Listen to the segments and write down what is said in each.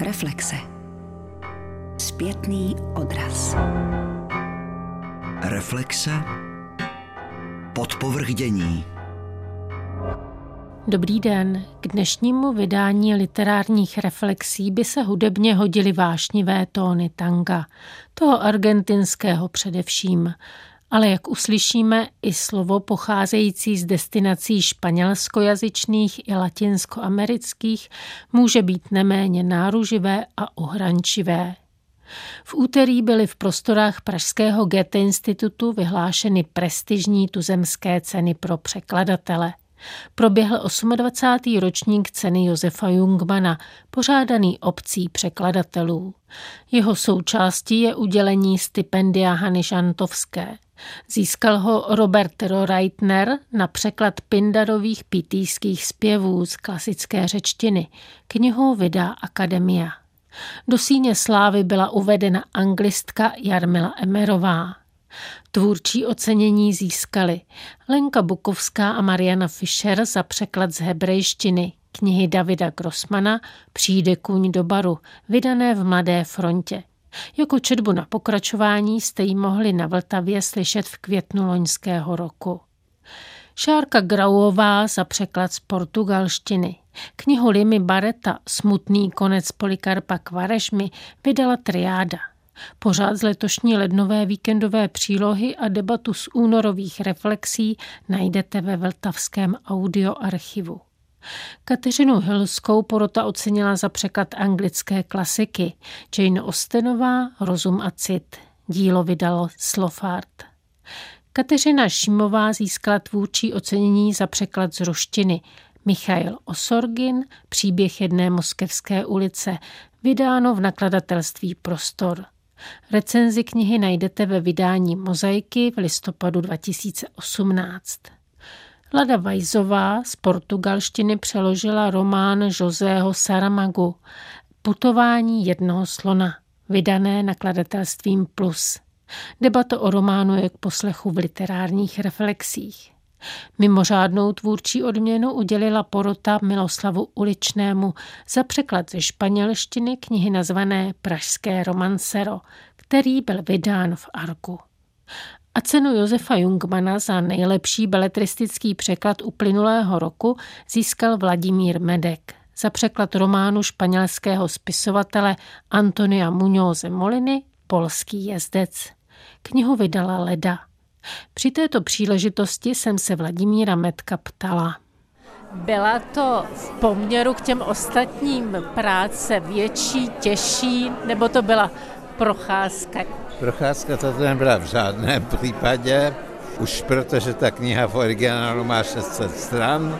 Reflexe. Zpětný odraz. Reflexe. Podpovrdění. Dobrý den. K dnešnímu vydání literárních reflexí by se hudebně hodily vášnivé tóny tanga, toho argentinského především, ale jak uslyšíme, i slovo pocházející z destinací španělskojazyčných i latinskoamerických může být neméně náruživé a ohrančivé. V úterý byly v prostorách Pražského Goethe institutu vyhlášeny prestižní tuzemské ceny pro překladatele. Proběhl 28. ročník ceny Josefa Jungmana, pořádaný obcí překladatelů. Jeho součástí je udělení stipendia Hany Šantovské. Získal ho Robert Roreitner na překlad Pindarových pitýských zpěvů z klasické řečtiny. Knihu vydá Akademia. Do síně slávy byla uvedena anglistka Jarmila Emerová. Tvůrčí ocenění získali Lenka Bukovská a Mariana Fischer za překlad z hebrejštiny knihy Davida Grossmana Přijde kůň do baru, vydané v Mladé frontě. Jako četbu na pokračování jste ji mohli na Vltavě slyšet v květnu loňského roku. Šárka Grauová za překlad z portugalštiny. Knihu Limy Bareta Smutný konec Polikarpa Kvarešmy vydala Triáda. Pořád z letošní lednové víkendové přílohy a debatu z únorových reflexí najdete ve Vltavském audioarchivu. Kateřinu Hilskou porota ocenila za překlad anglické klasiky. Jane Austenová Rozum a cit. Dílo vydalo Slofart. Kateřina Šimová získala tvůrčí ocenění za překlad z ruštiny. Michail Osorgin, příběh jedné moskevské ulice, vydáno v nakladatelství Prostor. Recenzi knihy najdete ve vydání Mozaiky v listopadu 2018. Lada Vajzová z portugalštiny přeložila román Josého Saramagu Putování jednoho slona, vydané nakladatelstvím Plus. Debata o románu je k poslechu v literárních reflexích. Mimořádnou tvůrčí odměnu udělila porota Miloslavu Uličnému za překlad ze španělštiny knihy nazvané Pražské romancero, který byl vydán v Arku. A cenu Josefa Jungmana za nejlepší beletristický překlad uplynulého roku získal Vladimír Medek za překlad románu španělského spisovatele Antonia Muñoze Moliny Polský jezdec. Knihu vydala Leda. Při této příležitosti jsem se Vladimíra Metka ptala. Byla to v poměru k těm ostatním práce větší, těžší, nebo to byla procházka? Procházka to nebyla v žádném případě, už protože ta kniha v originálu má 600 stran,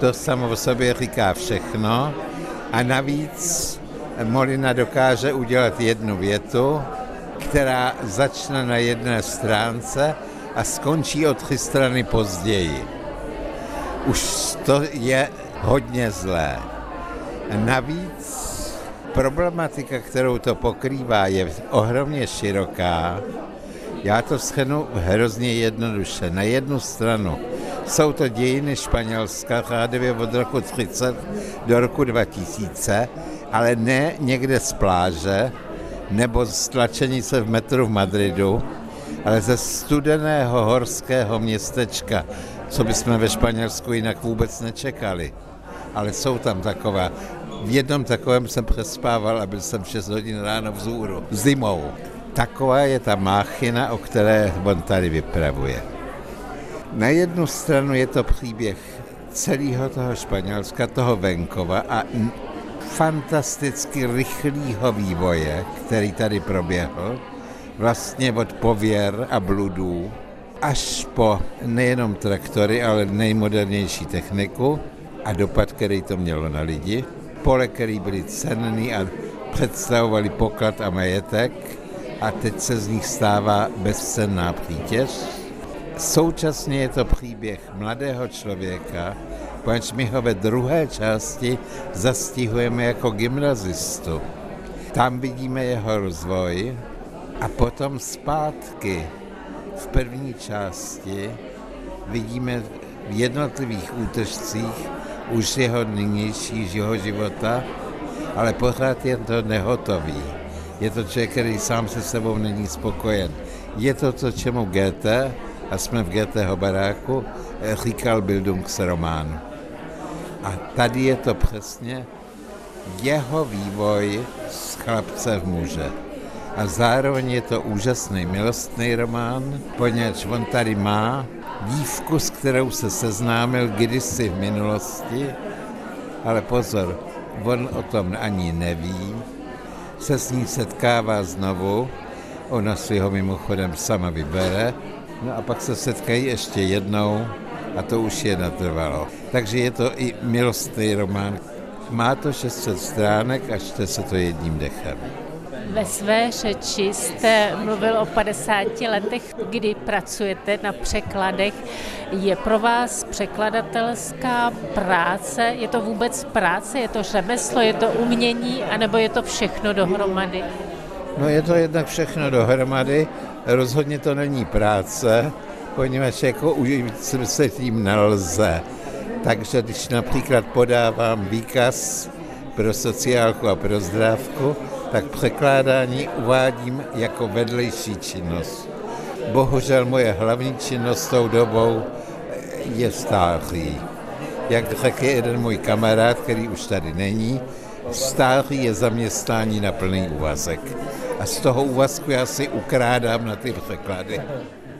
to samo o sobě říká všechno. A navíc Molina dokáže udělat jednu větu, která začne na jedné stránce a skončí o tři strany později. Už to je hodně zlé. Navíc problematika, kterou to pokrývá, je ohromně široká. Já to schrnu hrozně jednoduše. Na jednu stranu jsou to dějiny Španělska, řádově od roku 30 do roku 2000, ale ne někde z pláže nebo z tlačenice v metru v Madridu, ale ze studeného horského městečka, co bychom ve Španělsku jinak vůbec nečekali. Ale jsou tam taková. V jednom takovém jsem přespával a byl jsem 6 hodin ráno vzhůru, zimou. Taková je ta máchina, o které on tady vypravuje. Na jednu stranu je to příběh celého toho Španělska, toho venkova a fantasticky rychlého vývoje, který tady proběhl, vlastně od pověr a bludů až po nejenom traktory, ale nejmodernější techniku a dopad, který to mělo na lidi. Pole, který byly cenný a představovali poklad a majetek a teď se z nich stává bezcenná přítěž. Současně je to příběh mladého člověka, poněvadž my ho ve druhé části zastihujeme jako gymnazistu. Tam vidíme jeho rozvoj a potom zpátky v první části vidíme v jednotlivých útržcích už jeho nynějšího života ale pořád je to nehotový. Je to člověk, který sám se sebou není spokojen. Je to to, čemu Goethe, a jsme v Goetheho baráku, říkal Bildungsroman. A tady je to přesně jeho vývoj z chlapce v muže. A zároveň je to úžasný milostný román, poněvadž on tady má dívku, s kterou se seznámil kdysi v minulosti, ale pozor, on o tom ani neví, se s ní setkává znovu, ona si ho mimochodem sama vybere, no a pak se setkají ještě jednou a to už je natrvalo. Takže je to i milostný román. Má to 600 stránek a čte se to jedním dechem. Ve své řeči jste mluvil o 50 letech, kdy pracujete na překladech. Je pro vás překladatelská práce, je to vůbec práce, je to řemeslo, je to umění, anebo je to všechno dohromady? No je to jednak všechno dohromady, rozhodně to není práce, poněvadž jako už se tím nelze. Takže když například podávám výkaz pro sociálku a pro zdravku, tak překládání uvádím jako vedlejší činnost. Bohužel moje hlavní činnost tou dobou je stáří. Jak řekl jeden můj kamarád, který už tady není, stáří je zaměstnání na plný úvazek. A z toho úvazku já si ukrádám na ty překlady.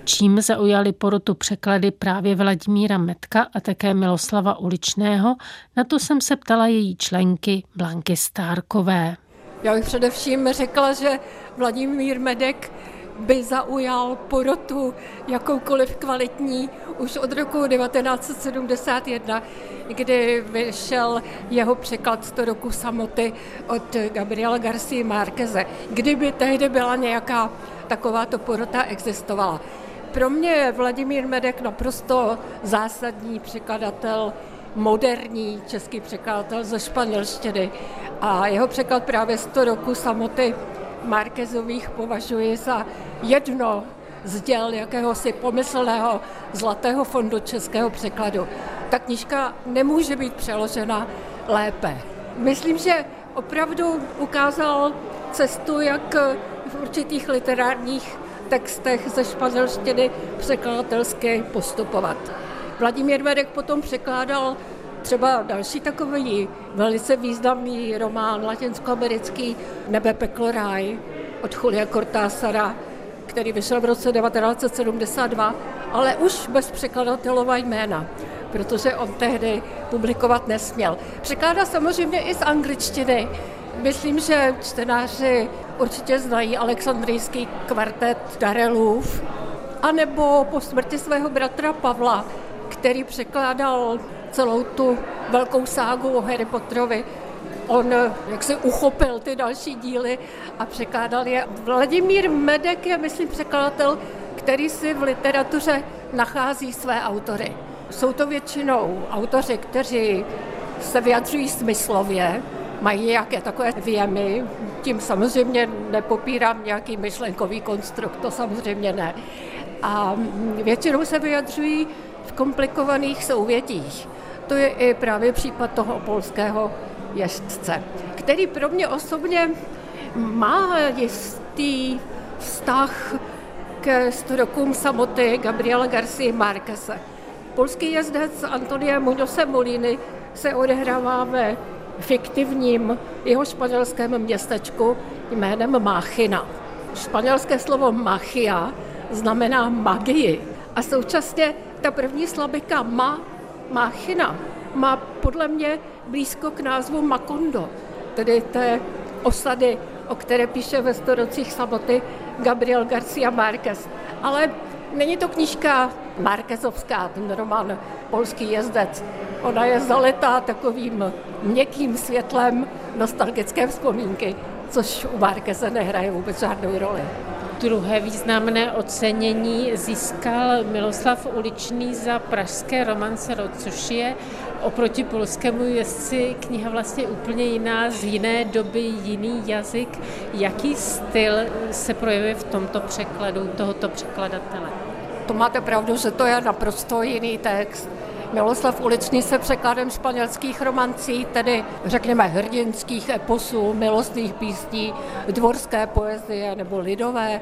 Čím zaujali porotu překlady právě Vladimíra Metka a také Miloslava Uličného, na to jsem se ptala její členky Blanky Stárkové. Já bych především řekla, že Vladimír Medek by zaujal porotu jakoukoliv kvalitní už od roku 1971, kdy vyšel jeho překlad 100 roku samoty od Gabriela Garcia Márqueze. Kdyby tehdy byla nějaká takováto porota existovala. Pro mě je Vladimír Medek naprosto zásadní překladatel moderní český překladatel ze španělštiny. A jeho překlad právě 100 roku samoty Markezových považuji za jedno z děl jakéhosi pomyslného zlatého fondu českého překladu. Ta knižka nemůže být přeložena lépe. Myslím, že opravdu ukázal cestu, jak v určitých literárních textech ze španělštiny překladatelsky postupovat. Vladimír Vedek potom překládal třeba další takový velice významný román latinskoamerický Nebe, peklo, ráj od Julia Cortázara, který vyšel v roce 1972, ale už bez překladatelova jména, protože on tehdy publikovat nesměl. Překládá samozřejmě i z angličtiny. Myslím, že čtenáři určitě znají Alexandrijský kvartet Darelův, anebo po smrti svého bratra Pavla, který překládal celou tu velkou ságu o Harry Potterovi. On jak se uchopil ty další díly a překládal je. Vladimír Medek je, myslím, překladatel, který si v literatuře nachází své autory. Jsou to většinou autoři, kteří se vyjadřují smyslově, mají nějaké takové věmy, tím samozřejmě nepopírám nějaký myšlenkový konstrukt, to samozřejmě ne. A většinou se vyjadřují v komplikovaných souvětích. To je i právě případ toho polského jezdce, který pro mě osobně má jistý vztah ke strokům samoty Gabriela Garcia Marquese. Polský jezdec Antonie Muñoz Moliny se odehrává ve fiktivním jeho španělském městečku jménem Máchina. Španělské slovo machia znamená magii a současně ta první slabika ma, máchina, má podle mě blízko k názvu Makondo, tedy té osady, o které píše ve storocích samoty Gabriel Garcia Márquez. Ale není to knížka Márquezovská, ten román Polský jezdec. Ona je zaletá takovým měkkým světlem nostalgické vzpomínky, což u Márkeze nehraje vůbec žádnou roli. Druhé významné ocenění získal Miloslav Uličný za pražské romance, což je oproti polskému jezdci kniha vlastně úplně jiná, z jiné doby, jiný jazyk. Jaký styl se projevuje v tomto překladu tohoto překladatele? To máte pravdu, že to je naprosto jiný text. Miloslav Uličný se překladem španělských romancí, tedy řekněme hrdinských eposů, milostných písní, dvorské poezie nebo lidové,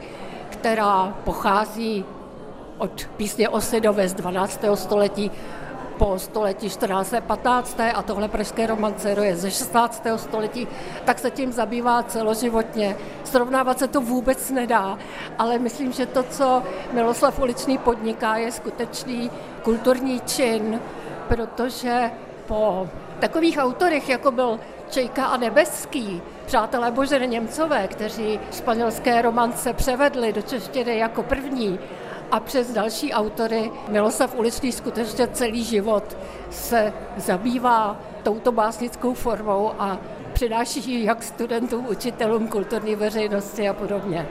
která pochází od písně Osidové z 12. století po století 14. 15. a tohle pražské romance je ze 16. století, tak se tím zabývá celoživotně. Srovnávat se to vůbec nedá, ale myslím, že to, co Miloslav Uličný podniká, je skutečný kulturní čin, protože po takových autorech, jako byl Čejka a Nebeský, přátelé Boženy Němcové, kteří španělské romance převedli do češtiny jako první, a přes další autory Miloslav Uličný skutečně celý život se zabývá touto básnickou formou a přináší ji jak studentům, učitelům, kulturní veřejnosti a podobně.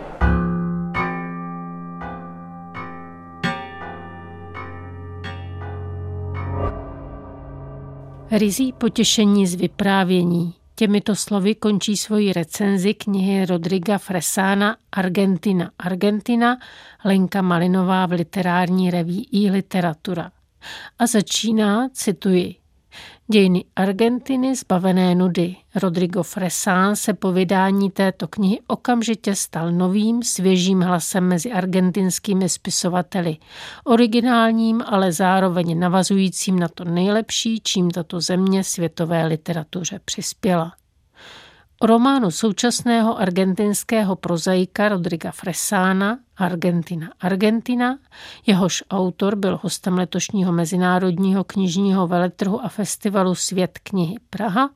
Rizí potěšení z vyprávění. Těmito slovy končí svoji recenzi knihy Rodriga Fresána Argentina Argentina Lenka Malinová v literární reví i literatura. A začíná, cituji, Dějiny Argentiny zbavené nudy. Rodrigo Fresán se po vydání této knihy okamžitě stal novým, svěžím hlasem mezi argentinskými spisovateli. Originálním, ale zároveň navazujícím na to nejlepší, čím tato země světové literatuře přispěla. Románu současného argentinského prozaika Rodriga Fresána Argentina Argentina, jehož autor byl hostem letošního Mezinárodního knižního veletrhu a festivalu Svět knihy Praha,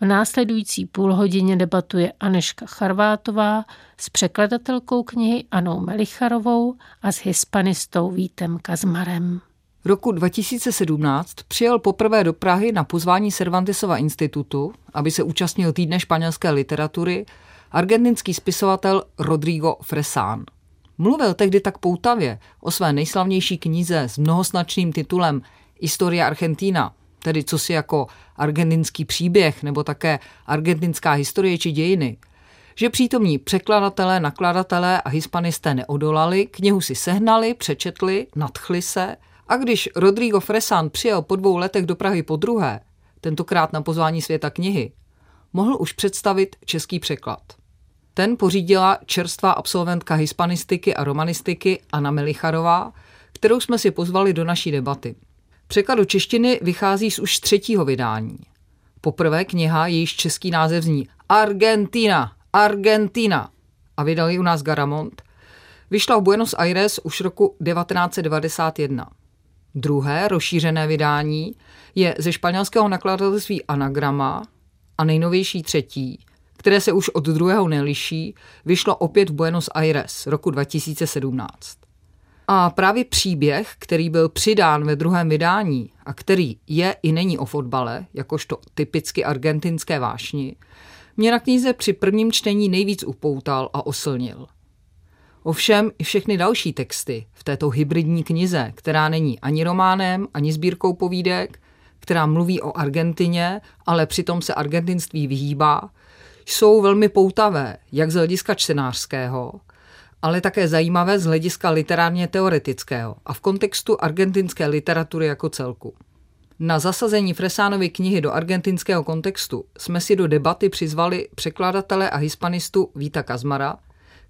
v následující půlhodině debatuje Aneška Charvátová s překladatelkou knihy Anou Melicharovou a s hispanistou Vítem Kazmarem. Roku 2017 přijel poprvé do Prahy na pozvání Cervantesova institutu, aby se účastnil týdne španělské literatury, argentinský spisovatel Rodrigo Fresán. Mluvil tehdy tak poutavě o své nejslavnější knize s mnohosnačným titulem Historia Argentina, tedy co si jako argentinský příběh nebo také argentinská historie či dějiny, že přítomní překladatelé, nakladatelé a hispanisté neodolali, knihu si sehnali, přečetli, nadchli se – a když Rodrigo Fresan přijel po dvou letech do Prahy po druhé, tentokrát na pozvání světa knihy, mohl už představit český překlad. Ten pořídila čerstvá absolventka hispanistiky a romanistiky Anna Melicharová, kterou jsme si pozvali do naší debaty. Překlad do češtiny vychází z už třetího vydání. Poprvé kniha, jejíž český název zní Argentina, Argentina a vydali u nás Garamond, vyšla v Buenos Aires už roku 1991. Druhé rozšířené vydání je ze španělského nakladatelství Anagrama a nejnovější třetí, které se už od druhého neliší, vyšlo opět v Buenos Aires roku 2017. A právě příběh, který byl přidán ve druhém vydání a který je i není o fotbale, jakožto typicky argentinské vášni, mě na knize při prvním čtení nejvíc upoutal a oslnil. Ovšem i všechny další texty v této hybridní knize, která není ani románem, ani sbírkou povídek, která mluví o Argentině, ale přitom se argentinství vyhýbá, jsou velmi poutavé, jak z hlediska čtenářského, ale také zajímavé z hlediska literárně teoretického a v kontextu argentinské literatury jako celku. Na zasazení Fresánovy knihy do argentinského kontextu jsme si do debaty přizvali překladatele a hispanistu Víta Kazmara,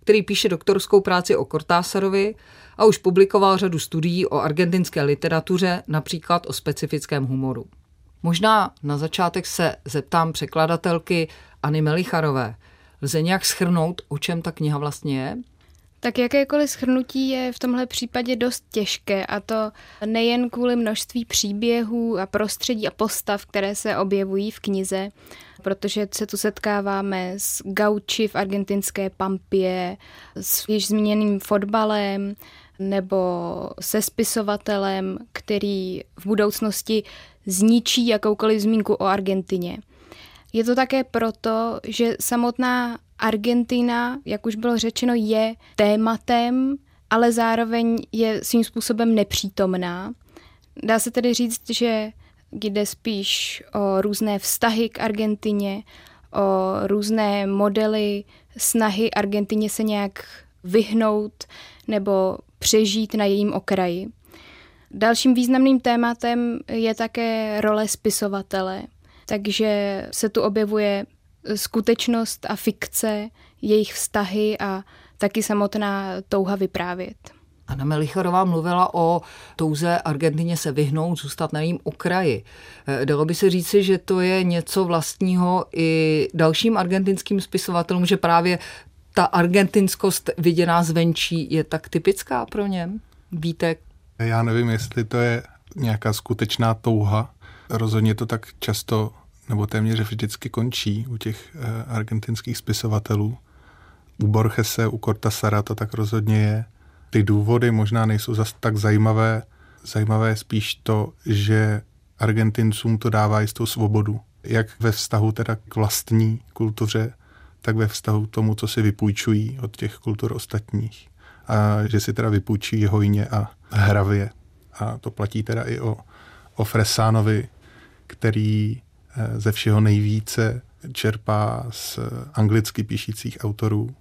který píše doktorskou práci o Cortásarovi a už publikoval řadu studií o argentinské literatuře, například o specifickém humoru. Možná na začátek se zeptám překladatelky Anny Melicharové. Lze nějak schrnout, o čem ta kniha vlastně je? Tak jakékoliv schrnutí je v tomhle případě dost těžké a to nejen kvůli množství příběhů a prostředí a postav, které se objevují v knize, protože se tu setkáváme s gauči v argentinské Pampě, s již zmíněným fotbalem nebo se spisovatelem, který v budoucnosti zničí jakoukoliv zmínku o Argentině. Je to také proto, že samotná Argentina, jak už bylo řečeno, je tématem, ale zároveň je svým způsobem nepřítomná. Dá se tedy říct, že jde spíš o různé vztahy k Argentině, o různé modely snahy Argentině se nějak vyhnout nebo přežít na jejím okraji. Dalším významným tématem je také role spisovatele. Takže se tu objevuje skutečnost a fikce, jejich vztahy a taky samotná touha vyprávět. Anna Melicharová mluvila o touze Argentině se vyhnout, zůstat na jejím okraji. Eh, dalo by se říci, že to je něco vlastního i dalším argentinským spisovatelům, že právě ta argentinskost viděná zvenčí je tak typická pro ně? Víte? Já nevím, jestli to je nějaká skutečná touha. Rozhodně to tak často nebo téměř vždycky končí u těch eh, argentinských spisovatelů. U Borgese, u Cortasara to tak rozhodně je. Ty důvody možná nejsou zas tak zajímavé. Zajímavé je spíš to, že Argentincům to dává jistou svobodu. Jak ve vztahu teda k vlastní kultuře, tak ve vztahu k tomu, co si vypůjčují od těch kultur ostatních. A že si teda vypůjčují hojně a hravě. A to platí teda i o, o Fresánovi, který eh, ze všeho nejvíce čerpá z anglicky píšících autorů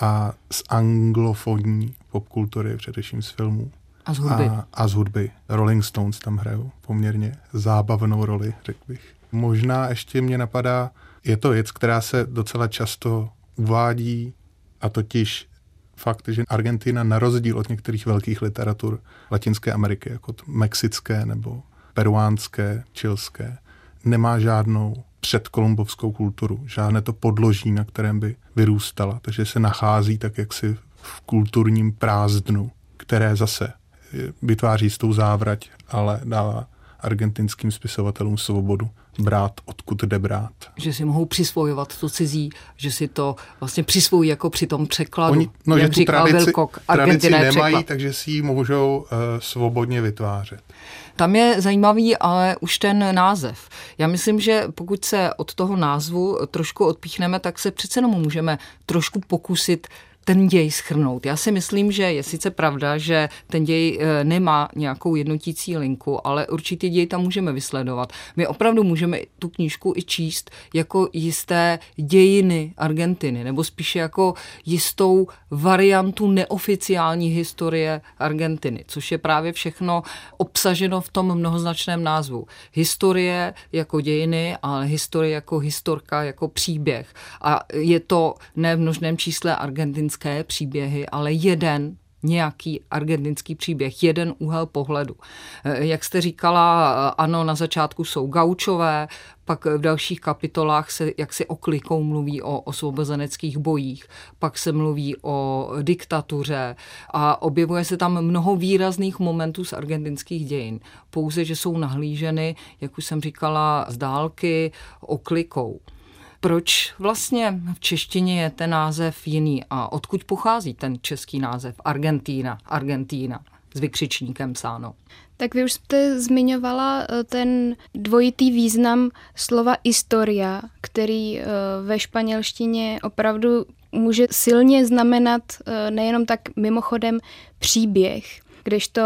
a z anglofonní popkultury, především z filmů. A z hudby. A, a z hudby. Rolling Stones tam hrajou poměrně zábavnou roli, řekl bych. Možná ještě mě napadá, je to věc, která se docela často uvádí, a totiž fakt, že Argentina na rozdíl od některých velkých literatur Latinské Ameriky, jako mexické nebo peruánské, čilské, nemá žádnou předkolumbovskou kulturu, žádné to podloží, na kterém by vyrůstala. Takže se nachází tak jaksi v kulturním prázdnu, které zase vytváří s tou závrať, ale dává argentinským spisovatelům svobodu brát, odkud jde brát. Že si mohou přisvojovat to cizí, že si to vlastně přisvojí jako při tom překladu. Oni, no, jak že tu tradici, Wilcock, tradici nemají, překlad. takže si ji můžou uh, svobodně vytvářet. Tam je zajímavý ale už ten název. Já myslím, že pokud se od toho názvu trošku odpíchneme, tak se přece jenom můžeme trošku pokusit ten děj schrnout. Já si myslím, že je sice pravda, že ten děj eh, nemá nějakou jednotící linku, ale určitý děj tam můžeme vysledovat. My opravdu můžeme tu knížku i číst jako jisté dějiny Argentiny, nebo spíše jako jistou variantu neoficiální historie Argentiny, což je právě všechno obsaženo v tom mnohoznačném názvu. Historie jako dějiny, ale historie jako historka, jako příběh. A je to ne v množném čísle argentinské argentinské příběhy, ale jeden nějaký argentinský příběh, jeden úhel pohledu. Eh, jak jste říkala, eh, ano, na začátku jsou gaučové, pak v dalších kapitolách se jaksi oklikou mluví o osvobozeneckých bojích, pak se mluví o diktatuře a objevuje se tam mnoho výrazných momentů z argentinských dějin. Pouze, že jsou nahlíženy, jak už jsem říkala, z dálky oklikou. Proč vlastně v češtině je ten název jiný a odkud pochází ten český název Argentína, Argentína s vykřičníkem sáno? Tak vy už jste zmiňovala eh, ten dvojitý význam slova historia, který eh, ve španělštině opravdu může silně znamenat eh, nejenom tak mimochodem příběh, kdežto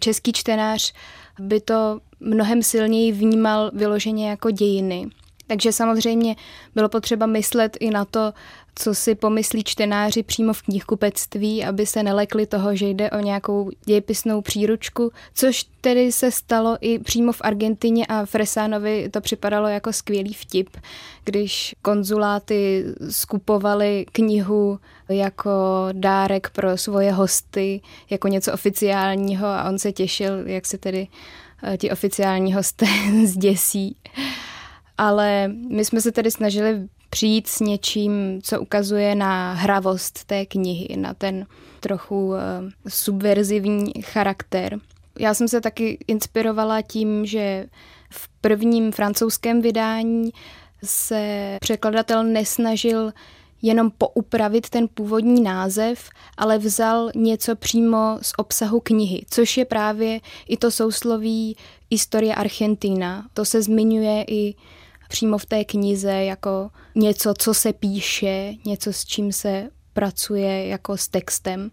český čtenář by to mnohem silněji vnímal vyloženě jako dějiny. Takže samozřejmě bylo potřeba myslet i na to, co si pomyslí čtenáři přímo v knihkupectví, aby se nelekli toho, že jde o nějakou dějepisnou příručku, což tedy se stalo i přímo v Argentině a Fresánovi to připadalo jako skvělý vtip, když konzuláty skupovali knihu jako dárek pro svoje hosty, jako něco oficiálního a on se těšil, jak se tedy eh, ti oficiální hosté zděsí ale my jsme se tedy snažili přijít s něčím, co ukazuje na hravost té knihy, na ten trochu uh, subverzivní charakter. Já jsem se taky inspirovala tím, že v prvním francouzském vydání se překladatel nesnažil jenom poupravit ten původní název, ale vzal něco přímo z obsahu knihy, což je právě i to sousloví Historie Argentina. To se zmiňuje i přímo v té knize jako něco, co se píše, něco, s čím se pracuje jako s textem.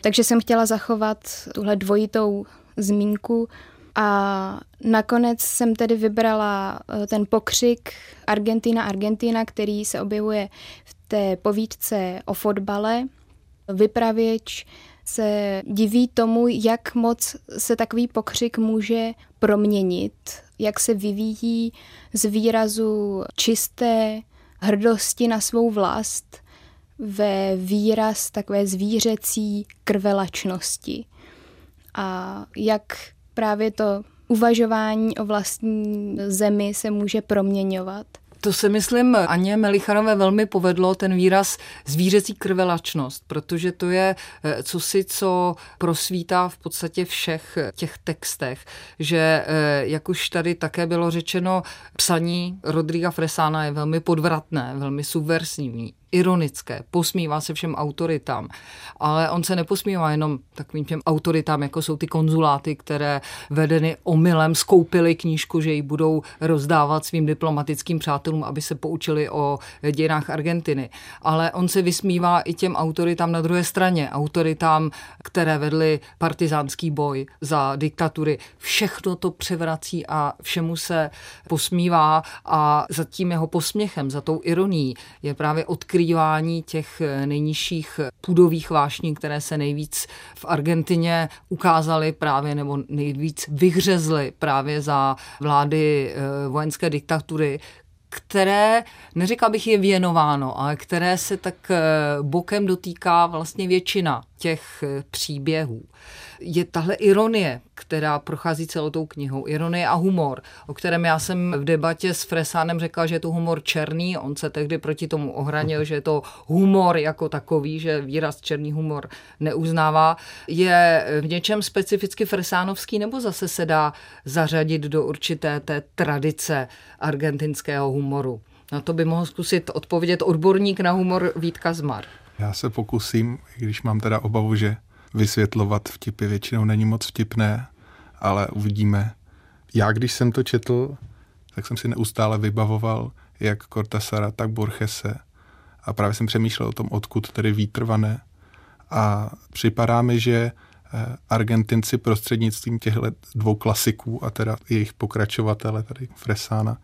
Takže jsem chtěla zachovat tuhle dvojitou zmínku a nakonec jsem tedy vybrala eh, ten pokřik Argentina, Argentina, který se objevuje v té povídce o fotbale. Vypravěč se diví tomu, jak moc se takový pokřik může proměnit, jak se vyvíjí z výrazu čisté hrdosti na svou vlast ve výraz takové zvířecí krvelačnosti. A jak právě to uvažování o vlastní zemi se může proměňovat. To se myslím Aně Melichanové velmi povedlo, ten výraz zvířecí krvelačnost, protože to je eh, cosi, co prosvítá v podstatě všech těch textech, že eh, jak už tady také bylo řečeno, psaní Rodriga Fresána je velmi podvratné, velmi subversivní ironické, posmívá se všem autoritám, ale on se neposmívá jenom takovým těm autoritám, jako jsou ty konzuláty, které vedeny omylem skoupily knížku, že ji budou rozdávat svým diplomatickým přátelům, aby se poučili o dějinách Argentiny. Ale on se vysmívá i těm autoritám na druhé straně, autoritám, které vedly partizánský boj za diktatury. Všechno to převrací a všemu se posmívá a za tím jeho posměchem, za tou ironií je právě odkrytí skrývání těch nejnižších půdových vášní, které se nejvíc v Argentině ukázaly právě nebo nejvíc vyhřezly právě za vlády eh, vojenské diktatury, které, neříkal bych je věnováno, ale které se tak eh, bokem dotýká vlastně většina těch eh, příběhů. Je tahle ironie, která prochází celou tou knihou, ironie a humor, o kterém já jsem v debatě s Fresánem řekla, že je to humor černý, on se tehdy proti tomu ohranil, že je to humor jako takový, že výraz černý humor neuznává, je v něčem specificky fresánovský nebo zase se dá zařadit do určité té tradice argentinského humoru? Na to by mohl zkusit odpovědět odborník na humor Vít Kazmar. Já se pokusím, i když mám teda obavu, že vysvětlovat vtipy většinou není moc vtipné, ale uvidíme. Já, když jsem to četl, tak jsem si neustále vybavoval jak Cortasara, tak Borgese. A právě jsem přemýšlel o tom, odkud tedy výtrvané. A připadá mi, že eh, Argentinci prostřednictvím těchto dvou klasiků a teda jejich pokračovatele, tady Fresána,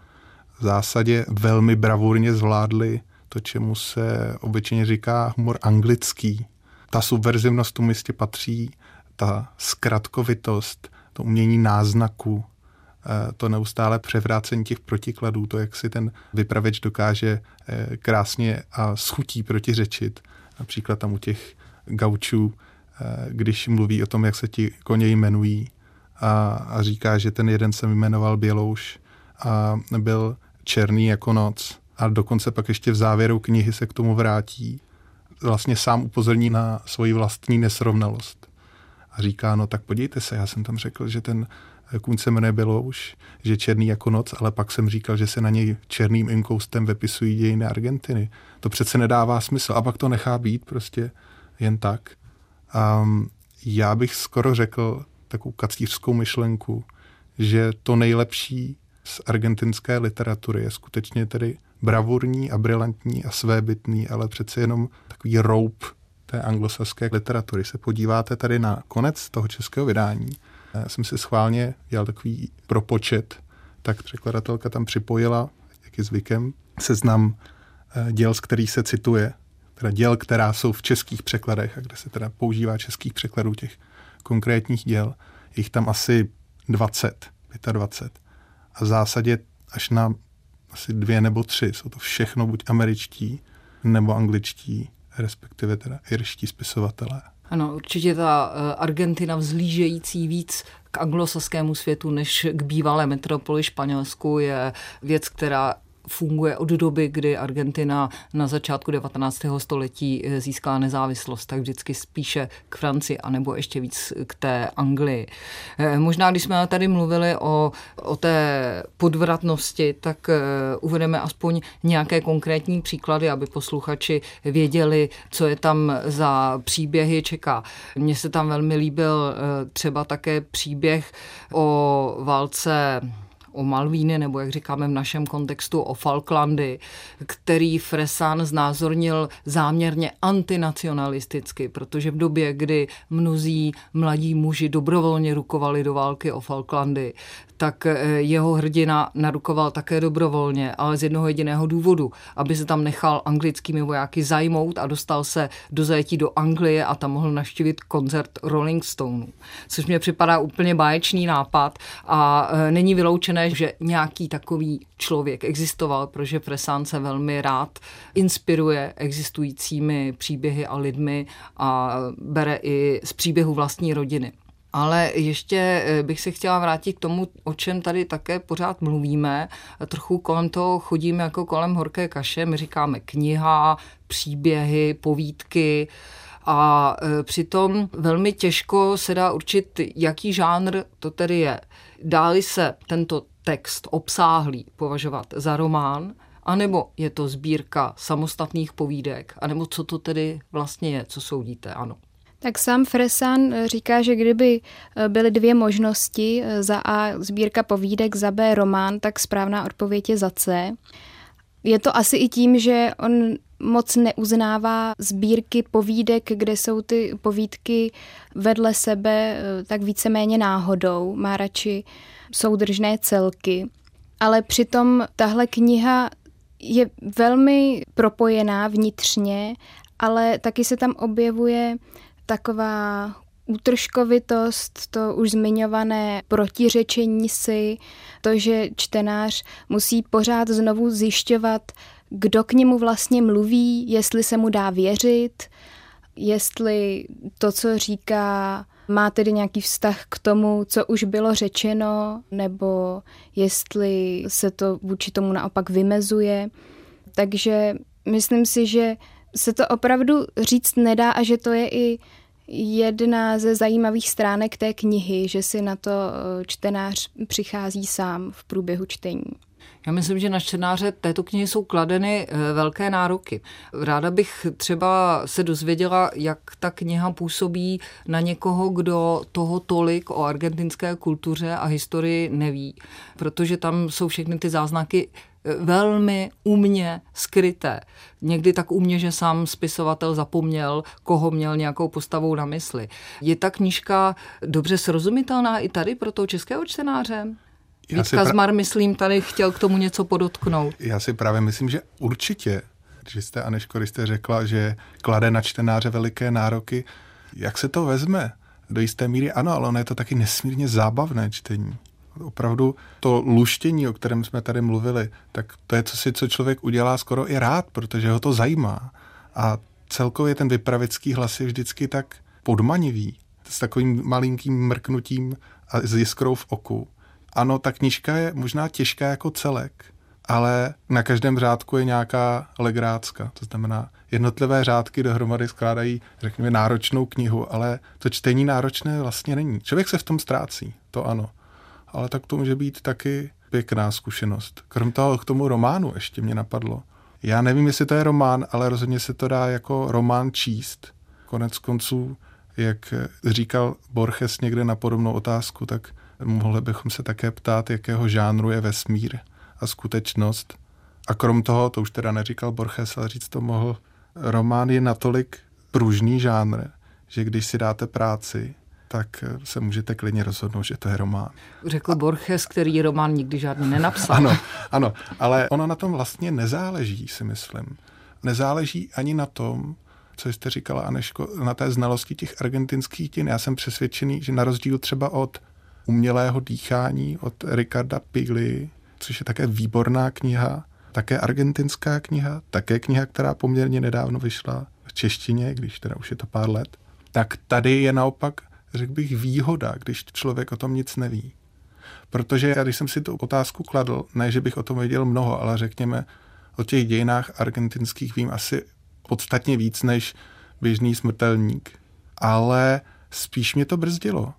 v zásadě velmi bravurně zvládli to, čemu se obyčejně říká humor anglický. Ta subverzivnost tomu jistě patří, ta zkratkovitost, to umění náznaku, eh, to neustále převrácení těch protikladů, to, jak si ten vypravěč dokáže eh, krásně a schutí protiřečit. Například tam u těch gaučů, eh, když mluví o tom, jak se ti koně jmenují a, a říká, že ten jeden se jmenoval Bělouš a byl černý jako noc a dokonce pak ještě v závěru knihy se k tomu vrátí. Vlastně sám upozorní na svoji vlastní nesrovnalost. A říká, no tak podívejte se, já jsem tam řekl, že ten kůň se jmenuje Belouš, že černý jako noc, ale pak jsem říkal, že se na něj černým inkoustem vypisují dějiny Argentiny. To přece nedává smysl. A pak to nechá být prostě jen tak. Um, já bych skoro řekl takovou kacířskou myšlenku, že to nejlepší z argentinské literatury je skutečně tedy bravurní a brilantní a svébytný, ale přece jenom takový roub té anglosaské literatury. Se podíváte tady na konec toho českého vydání, já jsem si schválně dělal takový propočet, tak překladatelka tam připojila, jak je zvykem, seznam eh, děl, z kterých se cituje, teda děl, která jsou v českých překladech a kde se teda používá českých překladů těch konkrétních děl. Jich tam asi 20, 25. A v zásadě až na asi dvě nebo tři. Jsou to všechno buď američtí nebo angličtí, respektive teda irští spisovatelé. Ano, určitě ta eh, Argentina vzlížející víc k anglosaskému světu než k bývalé metropoli Španělsku je věc, která funguje od doby, kdy Argentina na začátku 19. století eh, získala nezávislost, tak vždycky spíše k Francii, anebo ještě víc k té Anglii. Eh, možná, když jsme tady mluvili o, o té podvratnosti, tak eh, uvedeme aspoň nějaké konkrétní příklady, aby posluchači věděli, co je tam za příběhy čeká. Mně se tam velmi líbil třeba také příběh o válce o Malvíny, nebo jak říkáme v našem kontextu o Falklandy, který Fresan znázornil záměrně antinacionalisticky, protože v době, kdy mnozí mladí muži dobrovolně rukovali do války o Falklandy, tak eh, jeho hrdina narukoval také dobrovolně, ale z jednoho jediného důvodu, aby se tam nechal anglickými vojáky zajmout a dostal se do zajetí do Anglie a tam mohl naštívit koncert Rolling Stoneů. Což mě připadá úplně báječný nápad a eh, není vyloučené, že nějaký takový člověk existoval, protože Fresán se velmi rád inspiruje existujícími příběhy a lidmi a bere i z příběhu vlastní rodiny. Ale ještě eh, bych se chtěla vrátit k tomu, o čem tady také pořád mluvíme. Trochu kolem toho chodíme jako kolem horké kaše. My říkáme kniha, příběhy, povídky a eh, přitom velmi těžko se dá určit, jaký žánr to tedy je. Dáli se tento text obsáhlý považovat za román, anebo je to sbírka samostatných povídek, anebo co to tedy vlastně je, co soudíte, ano. Tak sám Fresan eh, říká, že kdyby eh, byly dvě možnosti, eh, za A sbírka povídek, za B román, tak správná odpověď je za C. Je to asi i tím, že on moc neuznává sbírky povídek, kde jsou ty povídky vedle sebe tak víceméně náhodou. Má radši soudržné celky. Ale přitom tahle kniha je velmi propojená vnitřně, ale taky se tam objevuje taková útržkovitost, to už zmiňované protiřečení si, to, že čtenář musí pořád znovu zjišťovat, kdo k němu vlastně mluví, jestli se mu dá věřit, jestli to, co říká, má tedy nějaký vztah k tomu, co už bylo řečeno, nebo jestli se to vůči tomu naopak vymezuje. Takže myslím si, že se to opravdu říct nedá a že to je i jedna ze zajímavých stránek té knihy, že si na to eh, čtenář přichází sám v průběhu čtení. Já myslím, že na čtenáře této knihy jsou kladeny eh, velké nároky. Ráda bych třeba se dozvěděla, jak ta kniha působí na někoho, kdo toho tolik o argentinské kultuře a historii neví, protože tam jsou všechny ty záznaky velmi umně skryté. Někdy tak umně, že sám spisovatel zapomněl, koho měl nějakou postavou na mysli. Je ta knížka dobře srozumitelná i tady pro toho českého čtenáře? Já Vít Kazmar, pra... myslím, tady chtěl k tomu něco podotknout. Já si právě myslím, že určitě, že jste, Aneško, když jste řekla, že klade na čtenáře veliké nároky, jak se to vezme? Do jisté míry ano, ale ono je to taky nesmírně zábavné čtení opravdu to luštění, o kterém jsme tady mluvili, tak to je co si, co člověk udělá skoro i rád, protože ho to zajímá. A celkově ten vypravický hlas je vždycky tak podmanivý, s takovým malinkým mrknutím a s jiskrou v oku. Ano, ta knižka je možná těžká jako celek, ale na každém řádku je nějaká legrácka. To znamená, jednotlivé řádky dohromady skládají, řekněme, náročnou knihu, ale to čtení náročné vlastně není. Člověk se v tom ztrácí, to ano ale tak to může být taky pěkná zkušenost. Krom toho k tomu románu ještě mě napadlo. Já nevím, jestli to je román, ale rozhodně se to dá jako román číst. Konec konců, jak říkal Borges někde na podobnou otázku, tak mohli bychom se také ptát, jakého žánru je vesmír a skutečnost. A krom toho, to už teda neříkal Borges, ale říct to mohl, román je natolik pružný žánr, že když si dáte práci, tak se můžete klidně rozhodnout, že to je román. Řekl Borges, který román nikdy žádný nenapsal. ano, ano, ale ono na tom vlastně nezáleží, si myslím. Nezáleží ani na tom, co jste říkala, Aneško, na té znalosti těch argentinských dějin. Já jsem přesvědčený, že na rozdíl třeba od umělého dýchání, od Ricarda Pigli, což je také výborná kniha, také argentinská kniha, také kniha, která poměrně nedávno vyšla v češtině, když teda už je to pár let, tak tady je naopak řekl bych, výhoda, když člověk o tom nic neví. Protože já, když jsem si tu otázku kladl, ne, že bych o tom věděl mnoho, ale řekněme, o těch dějinách argentinských vím asi podstatně víc než běžný smrtelník. Ale spíš mě to brzdilo.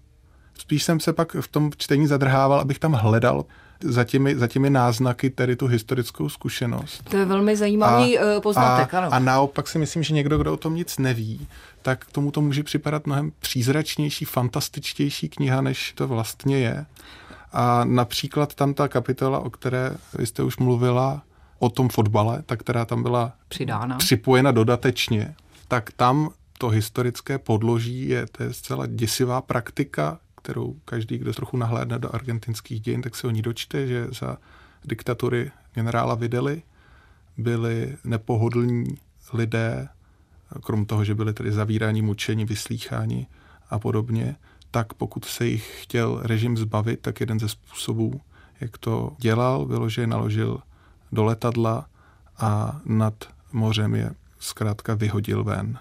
Spíš jsem se pak v tom čtení zadrhával, abych tam hledal za těmi, za těmi náznaky tedy tu historickou zkušenost. To je velmi zajímavý a, eh, poznatek, a, ano. A naopak si myslím, že někdo, kdo o tom nic neví, tak tomu to může připadat mnohem přízračnější, fantastičtější kniha, než to vlastně je. A například tam ta kapitola, o které jste už mluvila, o tom fotbale, tak která tam byla Přidána. připojena dodatečně, tak tam to historické podloží je, to je zcela děsivá praktika, kterou každý, kdo trochu nahlédne do argentinských dějin, tak se o ní dočte, že za diktatury generála Videly byli nepohodlní lidé, krom toho, že byli tedy zavíráni, mučeni, vyslýcháni a podobně, tak pokud se jich chtěl režim zbavit, tak jeden ze způsobů, jak to dělal, bylo, že je naložil do letadla a nad mořem je zkrátka vyhodil ven.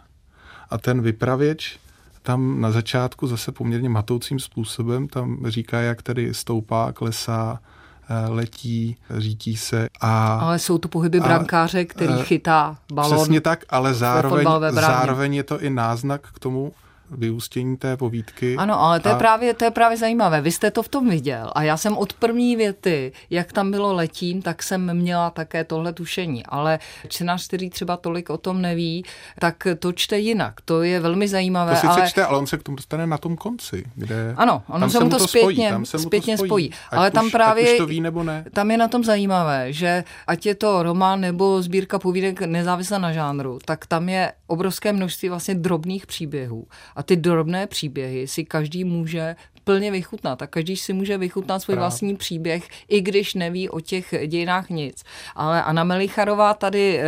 A ten vypravěč tam na začátku zase poměrně matoucím způsobem tam říká, jak tedy stoupá, klesá, eh, letí, řítí se. A, ale jsou to pohyby brankáře, který eh, chytá balon. Přesně tak, ale zároveň, zároveň je to i náznak k tomu, vyústění té povídky. Ano, ale to, a... je právě, to je právě zajímavé. Vy jste to v tom viděl a já jsem od první věty, jak tam bylo letím, tak jsem měla také tohle tušení. Ale čtenář, který třeba tolik o tom neví, tak to čte jinak. To je velmi zajímavé. To sice ale... čte, ale on se k tomu dostane na tom konci. Kde... Ano, ono tam se mu to, to zpětně, spojí, tam se mu zpětně to spojí. spojí. Ale tam už, právě, to ví nebo ne. Tam je na tom zajímavé, že ať je to román nebo sbírka povídek nezávisle na žánru, tak tam je obrovské množství vlastně drobných příběhů. A ty drobné příběhy si každý může plně vychutnat a každý si může vychutnat svůj Právě. vlastní příběh, i když neví o těch dějinách nic. Ale Anna Melicharová tady e,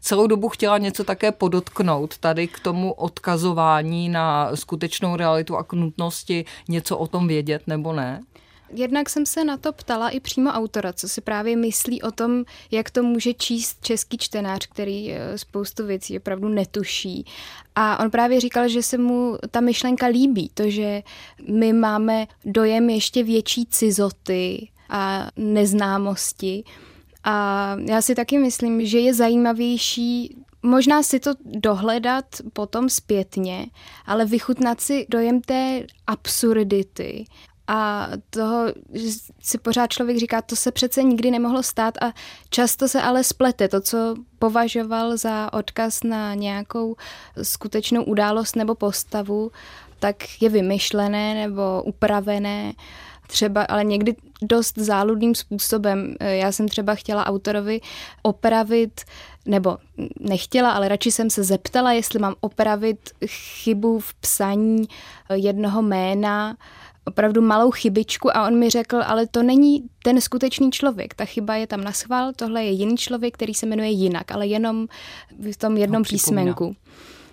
celou dobu chtěla něco také podotknout, tady k tomu odkazování na skutečnou realitu a k nutnosti něco o tom vědět nebo ne. Jednak jsem se na to ptala i přímo autora, co si právě myslí o tom, jak to může číst český čtenář, který eh, spoustu věcí opravdu netuší. A on právě říkal, že se mu ta myšlenka líbí, to, že my máme dojem ještě větší cizoty a neznámosti. A já si taky myslím, že je zajímavější možná si to dohledat potom zpětně, ale vychutnat si dojem té absurdity a toho si pořád člověk říká, to se přece nikdy nemohlo stát a často se ale splete to, co považoval za odkaz na nějakou skutečnou událost nebo postavu, tak je vymyšlené nebo upravené třeba, ale někdy dost záludným způsobem. Já jsem třeba chtěla autorovi opravit, nebo nechtěla, ale radši jsem se zeptala, jestli mám opravit chybu v psaní jednoho jména, opravdu malou chybičku a on mi řekl, ale to není ten skutečný člověk. Ta chyba je tam na schvál, tohle je jiný člověk, který se jmenuje jinak, ale jenom v tom jednom no, písmenku.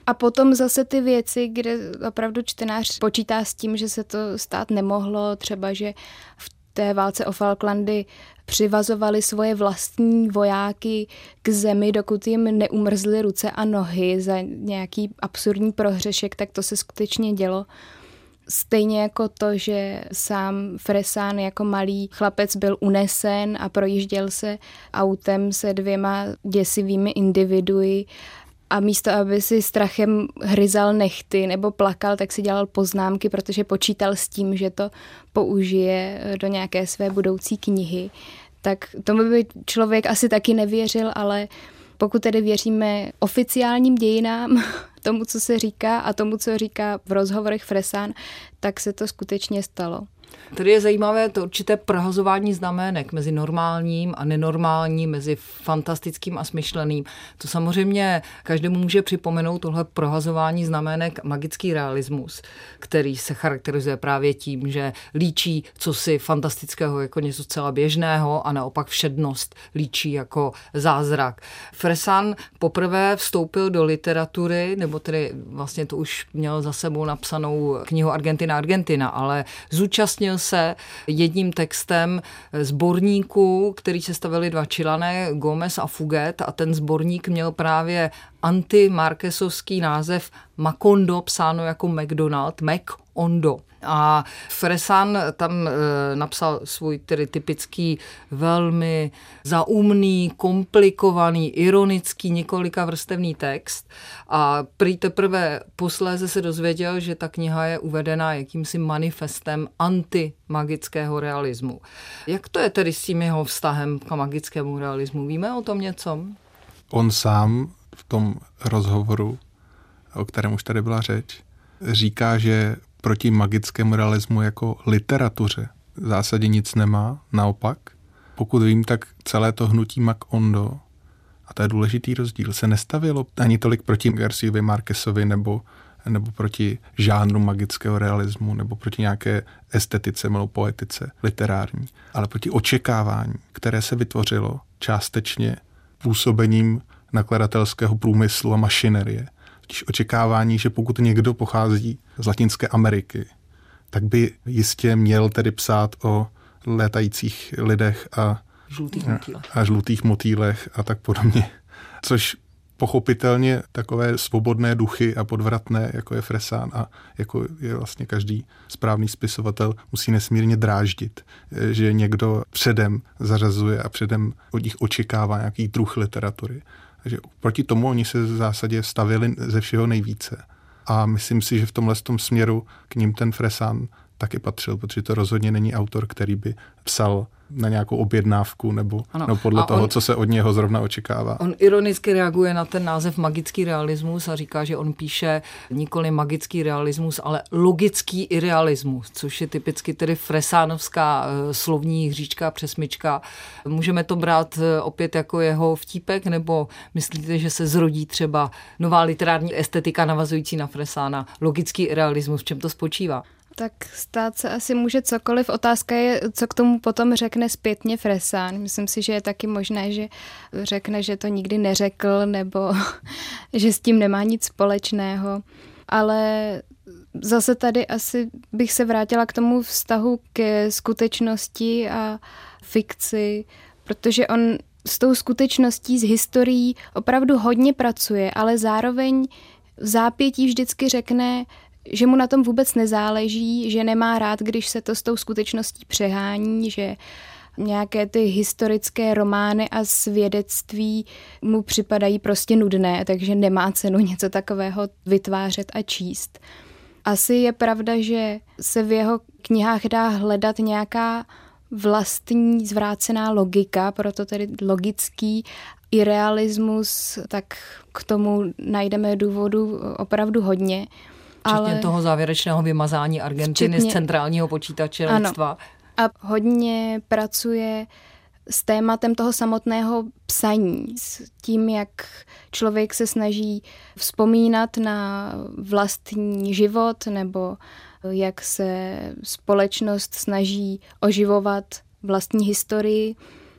A potom zase ty věci, kde opravdu čtenář počítá s tím, že se to stát nemohlo, třeba že v té válce o Falklandy přivazovali svoje vlastní vojáky k zemi, dokud jim neumrzly ruce a nohy za nějaký absurdní prohřešek, tak to se skutečně dělo. Stejně jako to, že sám Fresán jako malý chlapec byl unesen a projížděl se autem se dvěma děsivými individui a místo, aby si strachem hryzal nechty nebo plakal, tak si dělal poznámky, protože počítal s tím, že to použije do nějaké své budoucí knihy. Tak tomu by člověk asi taky nevěřil, ale pokud tedy věříme oficiálním dějinám, tomu, co se říká a tomu, co říká v rozhovorech Fresán, tak se to skutečně stalo. Tady je zajímavé to určité prohazování znamenek mezi normálním a nenormálním, mezi fantastickým a smyšleným. To samozřejmě každému může připomenout tohle prohazování znamenek magický realismus, který se charakterizuje právě tím, že líčí co si fantastického jako něco zcela běžného a naopak všednost líčí jako zázrak. Fresan poprvé vstoupil do literatury, nebo tedy vlastně to už měl za sebou napsanou knihu Argentina Argentina, ale zúčastnil se jedním textem sborníku, který se stavili dva čilané, Gomez a Fuget a ten sborník měl právě anti-Marquesovský název Macondo, psáno jako McDonald, Mac Ondo. A Fresan tam e, napsal svůj tedy typický velmi zaumný, komplikovaný, ironický, několika vrstevný text a prý teprve posléze se dozvěděl, že ta kniha je uvedena jakýmsi manifestem antimagického realismu. Jak to je tedy s tím jeho vztahem k magickému realismu? Víme o tom něco? On sám v tom rozhovoru, o kterém už tady byla řeč, říká, že proti magickému realismu jako literatuře v zásadě nic nemá, naopak. Pokud vím, tak celé to hnutí Mac Ondo, a to je důležitý rozdíl, se nestavilo ani tolik proti Garciovi Marquesovi nebo nebo proti žánru magického realismu, nebo proti nějaké estetice nebo poetice literární, ale proti očekávání, které se vytvořilo částečně působením nakladatelského průmyslu a mašinerie. Totiž očekávání, že pokud někdo pochází z Latinské Ameriky, tak by jistě měl tedy psát o létajících lidech a žlutých motýlech. a žlutých motýlech a tak podobně. Což pochopitelně takové svobodné duchy a podvratné, jako je Fresán a jako je vlastně každý správný spisovatel, musí nesmírně dráždit, že někdo předem zařazuje a předem od nich očekává nějaký druh literatury. Takže proti tomu oni se v zásadě stavili ze všeho nejvíce. A myslím si, že v tomhle tom směru k ním ten Fresán taky patřil, protože to rozhodně není autor, který by psal na nějakou objednávku nebo, nebo podle toho, on, co se od něho zrovna očekává. On ironicky reaguje na ten název magický realismus a říká, že on píše nikoli magický realismus, ale logický irealismus, což je typicky tedy fresánovská uh, slovní hříčka, přesmička. Můžeme to brát uh, opět jako jeho vtípek, nebo myslíte, že se zrodí třeba nová literární estetika navazující na Fresána? Logický irealismus, v čem to spočívá? Tak stát se asi může cokoliv. Otázka je, co k tomu potom řekne zpětně Fresán. Myslím si, že je taky možné, že řekne, že to nikdy neřekl nebo že s tím nemá nic společného. Ale zase tady asi bych se vrátila k tomu vztahu ke skutečnosti a fikci, protože on s tou skutečností, s historií opravdu hodně pracuje, ale zároveň v zápětí vždycky řekne, že mu na tom vůbec nezáleží, že nemá rád, když se to s tou skutečností přehání, že nějaké ty historické romány a svědectví mu připadají prostě nudné, takže nemá cenu něco takového vytvářet a číst. Asi je pravda, že se v jeho knihách dá hledat nějaká vlastní zvrácená logika, proto tedy logický i realismus, tak k tomu najdeme důvodu opravdu hodně. Včetně ale... toho závěrečného vymazání Argentiny Včetně... z centrálního počítače ano. lidstva. A hodně pracuje s tématem toho samotného psaní, s tím, jak člověk se snaží vzpomínat na vlastní život nebo jak se společnost snaží oživovat vlastní historii,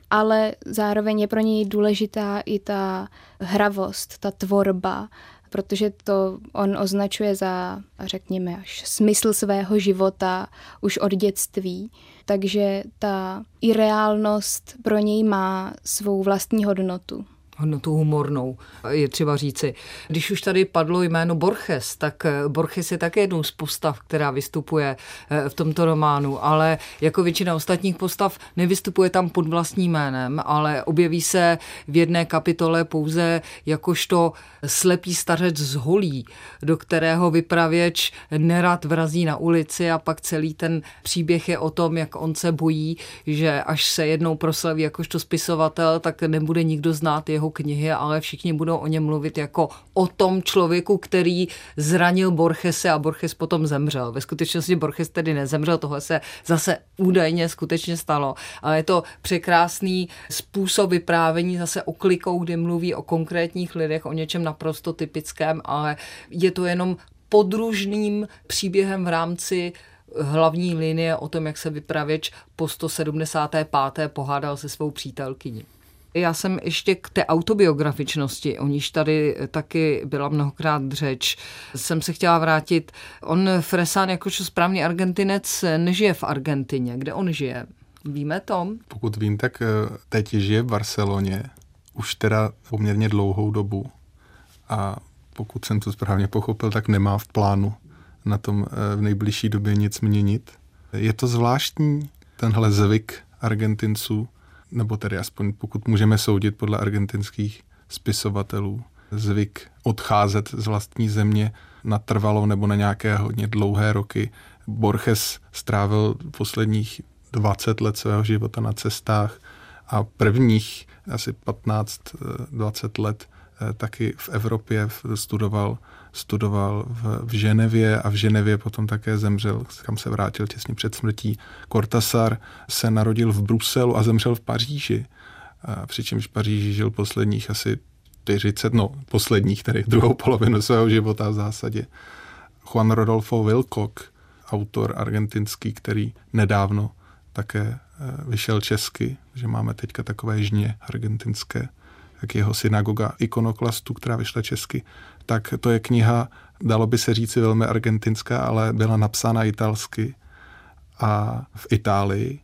ale zároveň je pro něj důležitá i ta hravost, ta tvorba, protože to on označuje za, řekněme, až smysl svého života už od dětství. Takže ta ireálnost pro něj má svou vlastní hodnotu hodnotu humornou, je třeba říci. Když už tady padlo jméno Borges, tak eh, Borges je také jednou z postav, která vystupuje eh, v tomto románu, ale jako většina ostatních postav nevystupuje tam pod vlastním jménem, ale objeví se v jedné kapitole pouze jakožto slepý stařec z holí, do kterého vypravěč nerad vrazí na ulici a pak celý ten příběh je o tom, jak on se bojí, že až se jednou proslaví jakožto spisovatel, tak nebude nikdo znát jeho knihy, ale všichni budou o něm mluvit jako o tom člověku, který zranil Borgese a Borges potom zemřel. Ve skutečnosti Borges tedy nezemřel, tohle se zase údajně skutečně stalo, ale je to překrásný způsob vyprávění zase oklikou, kdy mluví o konkrétních lidech, o něčem naprosto typickém, ale je to jenom podružným příběhem v rámci hlavní linie o tom, jak se vypravěč po 175. pohádal se svou přítelkyní. Já jsem ještě k té autobiografičnosti, o níž tady taky byla mnohokrát řeč, jsem se chtěla vrátit. On, Fresan, jakožto správný argentinec, nežije v Argentině. Kde on žije? Víme to? Pokud vím, tak eh, teď žije v Barceloně. Už teda poměrně dlouhou dobu. A pokud jsem to správně pochopil, tak nemá v plánu na tom eh, v nejbližší době nic měnit. Je to zvláštní, tenhle zvyk Argentinců, nebo tedy aspoň pokud můžeme soudit podle argentinských spisovatelů, zvyk odcházet z vlastní země na trvalo nebo na nějaké hodně dlouhé roky. Borges strávil posledních 20 let svého života na cestách a prvních asi 15-20 let taky v Evropě studoval studoval v, v Ženevě a v Ženevě potom také zemřel, kam se vrátil těsně před smrtí. Cortasar se narodil v Bruselu a zemřel v Paříži, přičemž v Paříži žil posledních asi 40, no posledních, tedy druhou polovinu svého života v zásadě. Juan Rodolfo Wilcock, autor argentinský, který nedávno také eh, vyšel česky, že máme teďka takové žně argentinské, jak jeho synagoga ikonoklastu, která vyšla česky, tak to je kniha, dalo by se říci velmi argentinská, ale byla napsána italsky a v Itálii.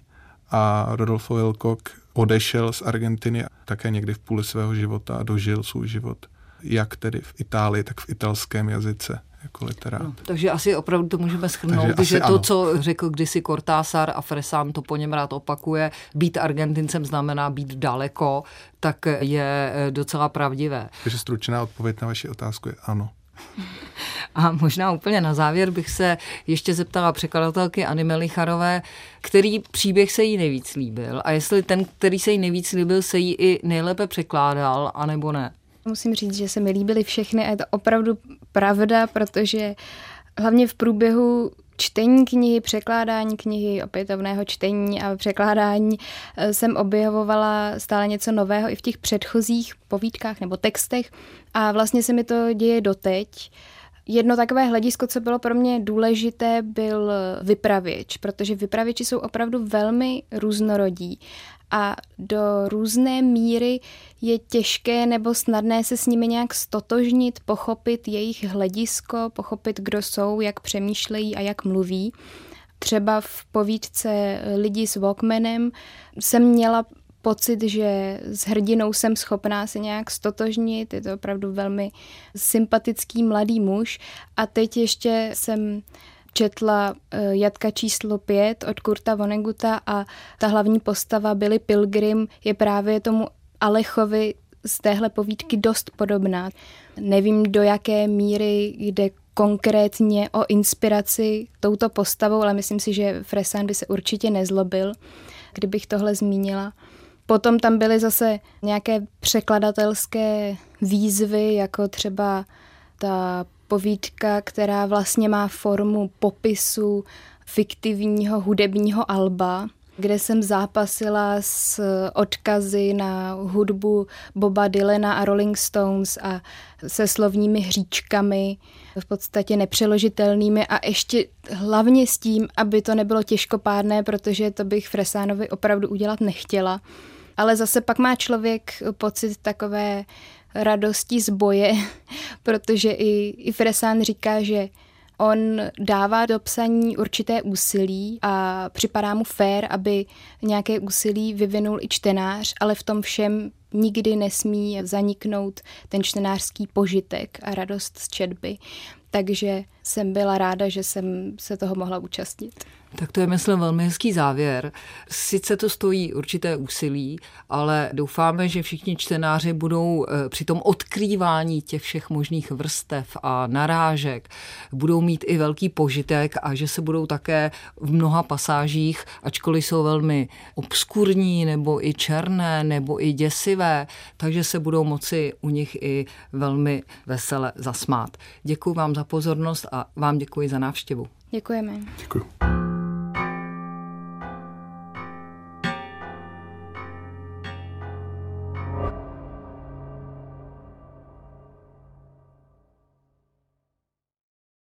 A Rodolfo Wilcock odešel z Argentiny také někdy v půli svého života a dožil svůj život jak tedy v Itálii, tak v italském jazyce jako literát. No, takže asi opravdu to můžeme schrnout, že to, ano. co řekl kdysi Cortázar a Fresán to po něm rád opakuje, být Argentincem znamená být daleko, tak je eh, docela pravdivé. Takže stručná odpověď na vaši otázku je ano. A možná úplně na závěr bych se ještě zeptala překladatelky Anny Melicharové, který příběh se jí nejvíc líbil a jestli ten, který se jí nejvíc líbil, se jí i nejlépe překládal, anebo ne. Musím říct, že se mi líbily všechny a je to opravdu pravda, protože hlavně v průběhu čtení knihy, překládání knihy, opětovného čtení a překládání eh, jsem objevovala stále něco nového i v těch předchozích povídkách nebo textech a vlastně se mi to děje doteď. Jedno takové hledisko, co bylo pro mě důležité, byl vypravěč, protože vypravěči jsou opravdu velmi různorodí a do různé míry je těžké nebo snadné se s nimi nějak stotožnit, pochopit jejich hledisko, pochopit, kdo jsou, jak přemýšlejí a jak mluví. Třeba v povídce Lidi s Walkmanem jsem měla pocit, že s hrdinou jsem schopná se nějak stotožnit. Je to opravdu velmi sympatický mladý muž. A teď ještě jsem četla eh, Jatka číslo pět od Kurta Voneguta a ta hlavní postava Billy Pilgrim je právě tomu Alechovi z téhle povídky dost podobná. Nevím, do jaké míry jde konkrétně o inspiraci touto postavou, ale myslím si, že Fresan by se určitě nezlobil, kdybych tohle zmínila. Potom tam byly zase nějaké překladatelské výzvy, jako třeba ta povídka, která vlastně má formu popisu fiktivního hudebního alba, kde jsem zápasila s odkazy na hudbu Boba Dylana a Rolling Stones a se slovními hříčkami, v podstatě nepřeložitelnými a ještě hlavně s tím, aby to nebylo těžkopádné, protože to bych Fresánovi opravdu udělat nechtěla. Ale zase pak má člověk pocit takové radosti z boje, protože i, i Fresán říká, že on dává do psaní určité úsilí a připadá mu fér, aby nějaké úsilí vyvinul i čtenář, ale v tom všem nikdy nesmí zaniknout ten čtenářský požitek a radost z četby. Takže jsem byla ráda, že jsem se toho mohla účastnit. Tak to je, myslím, velmi hezký závěr. Sice to stojí určité úsilí, ale doufáme, že všichni čtenáři budou eh, při tom odkrývání těch všech možných vrstev a narážek budou mít i velký požitek a že se budou také v mnoha pasážích, ačkoliv jsou velmi obskurní nebo i černé nebo i děsivé, takže se budou moci u nich i velmi vesele zasmát. Děkuji vám za pozornost a vám děkuji za návštěvu. Děkujeme. Děkuji.